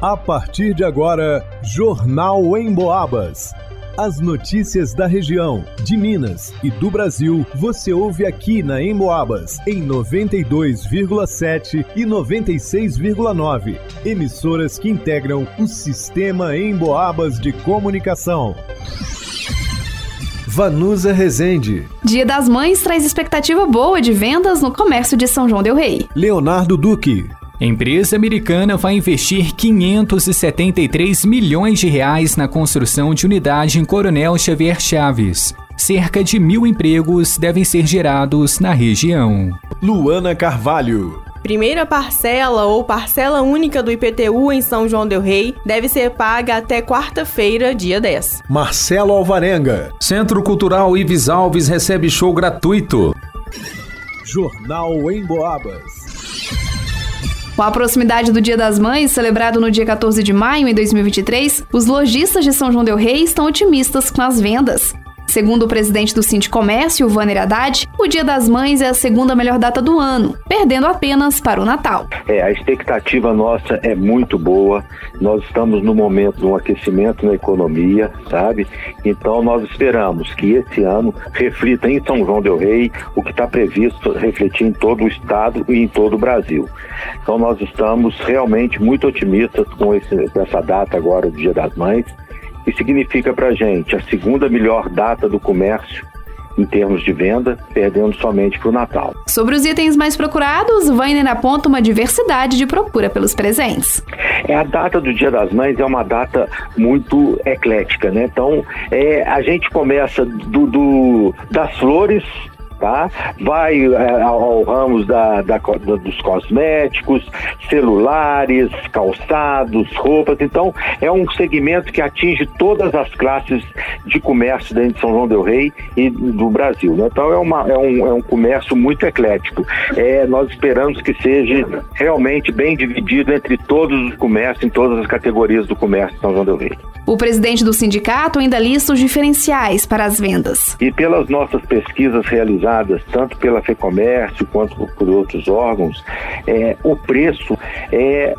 A partir de agora, Jornal em Boabas. As notícias da região, de Minas e do Brasil, você ouve aqui na Emboabas, em 92,7 e 96,9. Emissoras que integram o sistema Emboabas de comunicação. Vanusa Rezende. Dia das Mães traz expectativa boa de vendas no comércio de São João Del Rei. Leonardo Duque. Empresa americana vai investir 573 milhões de reais na construção de unidade em Coronel Xavier Chaves. Cerca de mil empregos devem ser gerados na região. Luana Carvalho. Primeira parcela ou parcela única do IPTU em São João Del Rei deve ser paga até quarta-feira, dia 10. Marcelo Alvarenga. Centro Cultural Ives Alves recebe show gratuito. Jornal em Boabas. Com a proximidade do Dia das Mães, celebrado no dia 14 de maio em 2023, os lojistas de São João Del Rei estão otimistas com as vendas. Segundo o presidente do Cinti Comércio, Vanner Haddad, o Dia das Mães é a segunda melhor data do ano, perdendo apenas para o Natal. É, a expectativa nossa é muito boa. Nós estamos no momento de um aquecimento na economia, sabe? Então nós esperamos que esse ano reflita em São João del Rei o que está previsto refletir em todo o estado e em todo o Brasil. Então nós estamos realmente muito otimistas com esse, essa data agora do Dia das Mães que significa para a gente a segunda melhor data do comércio em termos de venda, perdendo somente para o Natal. Sobre os itens mais procurados, Vainer aponta uma diversidade de procura pelos presentes. É a data do Dia das Mães é uma data muito eclética, né? Então, é, a gente começa do, do das flores tá? Vai é, ao ramo da, da, dos cosméticos, celulares, calçados, roupas. Então, é um segmento que atinge todas as classes de comércio dentro de São João del Rei e do Brasil. Né? Então, é, uma, é, um, é um comércio muito eclético. É, nós esperamos que seja realmente bem dividido entre todos os comércios, em todas as categorias do comércio de São João del Rei. O presidente do sindicato ainda lista os diferenciais para as vendas. E pelas nossas pesquisas realizadas, tanto pela FEComércio quanto por outros órgãos, é, o preço é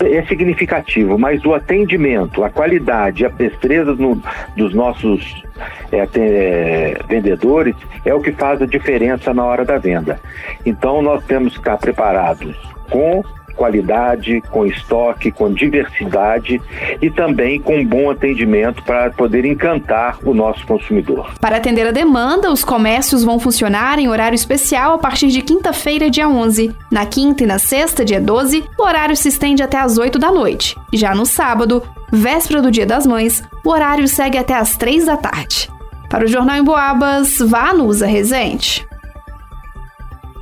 é significativo, mas o atendimento, a qualidade, a destreza no, dos nossos é, é, vendedores é o que faz a diferença na hora da venda. Então nós temos que estar preparados com qualidade, com estoque, com diversidade e também com bom atendimento para poder encantar o nosso consumidor. Para atender a demanda, os comércios vão funcionar em horário especial a partir de quinta-feira, dia 11. Na quinta e na sexta, dia 12, o horário se estende até às 8 da noite. Já no sábado, véspera do Dia das Mães, o horário segue até às 3 da tarde. Para o Jornal em Boabas, vá no Usa Resente.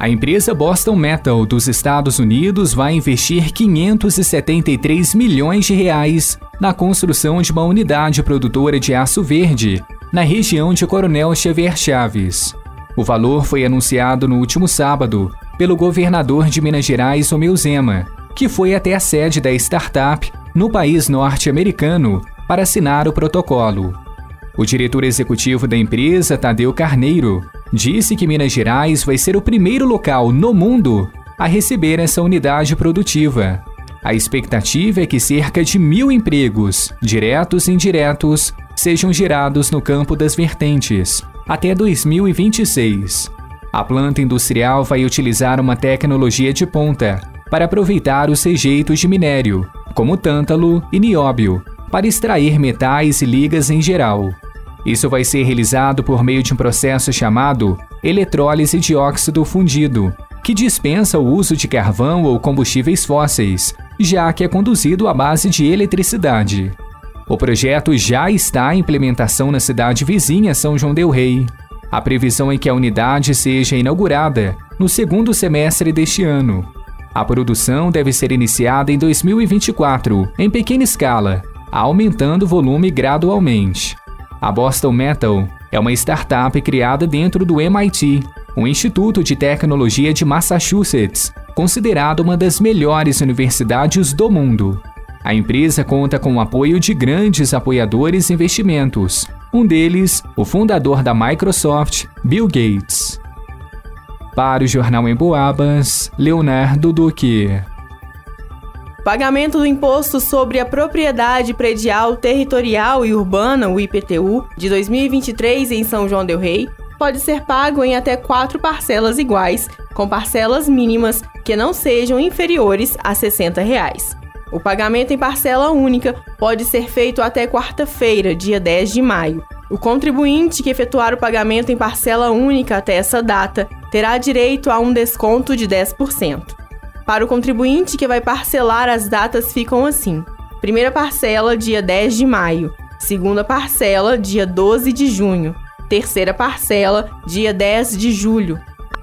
A empresa Boston Metal dos Estados Unidos vai investir 573 milhões de reais na construção de uma unidade produtora de aço verde na região de Coronel Xavier Chaves. O valor foi anunciado no último sábado pelo governador de Minas Gerais, Romeu Zema, que foi até a sede da startup no país norte-americano para assinar o protocolo. O diretor executivo da empresa, Tadeu Carneiro, disse que Minas Gerais vai ser o primeiro local no mundo a receber essa unidade produtiva. A expectativa é que cerca de mil empregos, diretos e indiretos, sejam gerados no campo das vertentes até 2026. A planta industrial vai utilizar uma tecnologia de ponta para aproveitar os rejeitos de minério, como tântalo e nióbio, para extrair metais e ligas em geral. Isso vai ser realizado por meio de um processo chamado eletrólise de óxido fundido, que dispensa o uso de carvão ou combustíveis fósseis, já que é conduzido à base de eletricidade. O projeto já está em implementação na cidade vizinha São João del Rei. A previsão é que a unidade seja inaugurada no segundo semestre deste ano. A produção deve ser iniciada em 2024, em pequena escala, aumentando o volume gradualmente. A Boston Metal é uma startup criada dentro do MIT, um instituto de tecnologia de Massachusetts, considerado uma das melhores universidades do mundo. A empresa conta com o apoio de grandes apoiadores e investimentos, um deles, o fundador da Microsoft, Bill Gates. Para o Jornal em Boabas, Leonardo Duque. Pagamento do Imposto sobre a Propriedade Predial Territorial e Urbana, o IPTU, de 2023 em São João del Rei, pode ser pago em até quatro parcelas iguais, com parcelas mínimas que não sejam inferiores a 60 reais. O pagamento em parcela única pode ser feito até quarta-feira, dia 10 de maio. O contribuinte que efetuar o pagamento em parcela única até essa data terá direito a um desconto de 10%. Para o contribuinte que vai parcelar, as datas ficam assim: primeira parcela, dia 10 de maio, segunda parcela, dia 12 de junho, terceira parcela, dia 10 de julho,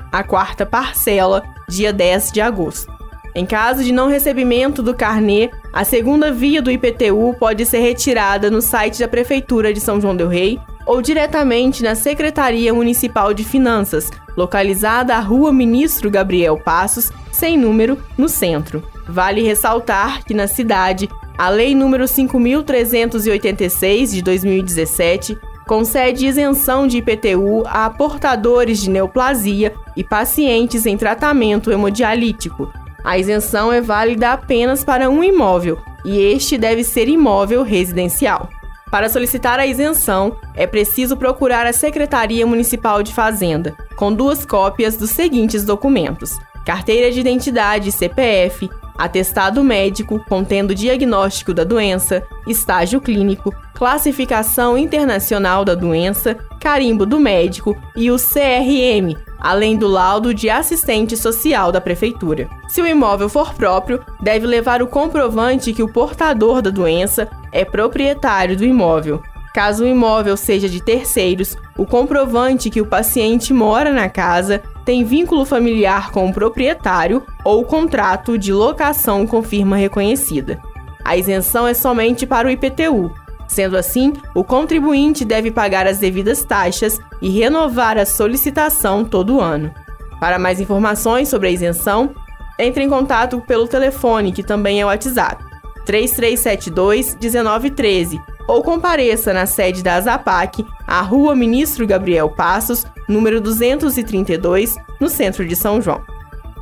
a quarta parcela, dia 10 de agosto. Em caso de não recebimento do carnê, a segunda via do IPTU pode ser retirada no site da Prefeitura de São João Del Rei ou diretamente na Secretaria Municipal de Finanças, localizada à Rua Ministro Gabriel Passos, sem número, no centro. Vale ressaltar que na cidade, a Lei nº 5386 de 2017 concede isenção de IPTU a portadores de neoplasia e pacientes em tratamento hemodialítico. A isenção é válida apenas para um imóvel, e este deve ser imóvel residencial. Para solicitar a isenção, é preciso procurar a Secretaria Municipal de Fazenda, com duas cópias dos seguintes documentos: carteira de identidade CPF, atestado médico contendo diagnóstico da doença, estágio clínico, classificação internacional da doença, carimbo do médico e o CRM, além do laudo de assistente social da prefeitura. Se o imóvel for próprio, deve levar o comprovante que o portador da doença é proprietário do imóvel. Caso o imóvel seja de terceiros, o comprovante que o paciente mora na casa tem vínculo familiar com o proprietário ou contrato de locação com firma reconhecida. A isenção é somente para o IPTU. Sendo assim, o contribuinte deve pagar as devidas taxas e renovar a solicitação todo ano. Para mais informações sobre a isenção, entre em contato pelo telefone, que também é o WhatsApp, 3372 1913 ou compareça na sede da Zapac, a Rua Ministro Gabriel Passos, número 232, no centro de São João.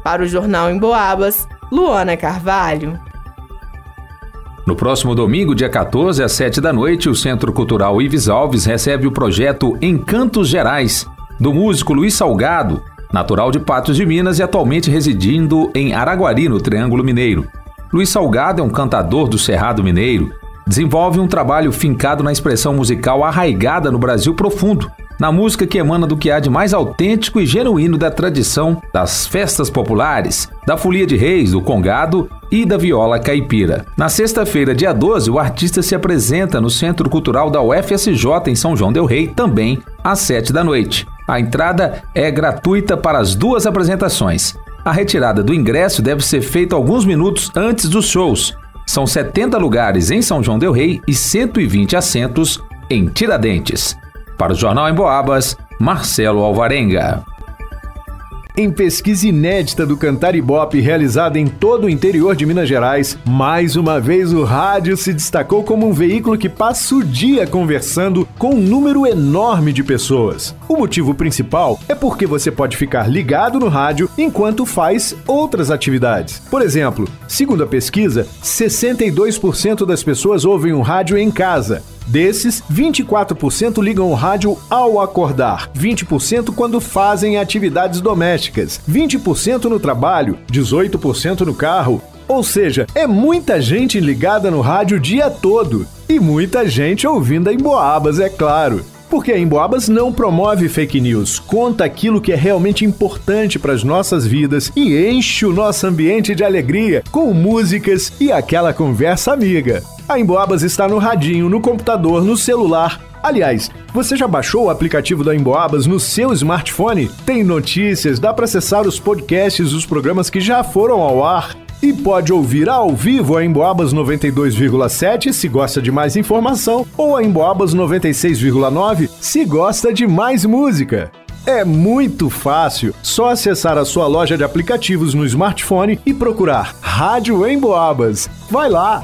Para o Jornal em Boabas, Luana Carvalho. No próximo domingo, dia 14, às 7 da noite, o Centro Cultural Ives Alves recebe o projeto Encantos Gerais, do músico Luiz Salgado, natural de Patos de Minas e atualmente residindo em Araguari, no Triângulo Mineiro. Luiz Salgado é um cantador do Cerrado Mineiro, desenvolve um trabalho fincado na expressão musical arraigada no Brasil profundo, na música que emana do que há de mais autêntico e genuíno da tradição das festas populares, da folia de reis, do congado e da viola caipira. Na sexta-feira, dia 12, o artista se apresenta no Centro Cultural da UFSJ em São João del Rei, também às 7 da noite. A entrada é gratuita para as duas apresentações. A retirada do ingresso deve ser feita alguns minutos antes dos shows, são 70 lugares em São João Del Rei e 120 assentos em Tiradentes. Para o Jornal em Boabas, Marcelo Alvarenga. Em pesquisa inédita do Cantar Ibope realizada em todo o interior de Minas Gerais, mais uma vez o rádio se destacou como um veículo que passa o dia conversando com um número enorme de pessoas. O motivo principal é porque você pode ficar ligado no rádio enquanto faz outras atividades. Por exemplo, segundo a pesquisa, 62% das pessoas ouvem o rádio em casa, Desses, 24% ligam o rádio ao acordar, 20% quando fazem atividades domésticas, 20% no trabalho, 18% no carro. Ou seja, é muita gente ligada no rádio o dia todo. E muita gente ouvindo em Boabas, é claro. Porque a Emboabas não promove fake news, conta aquilo que é realmente importante para as nossas vidas e enche o nosso ambiente de alegria com músicas e aquela conversa amiga. A Emboabas está no radinho, no computador, no celular. Aliás, você já baixou o aplicativo da Emboabas no seu smartphone? Tem notícias, dá para acessar os podcasts dos programas que já foram ao ar. E pode ouvir ao vivo a Emboabas 92,7 se gosta de mais informação, ou a Emboabas 96,9 se gosta de mais música. É muito fácil, só acessar a sua loja de aplicativos no smartphone e procurar Rádio Emboabas. Vai lá!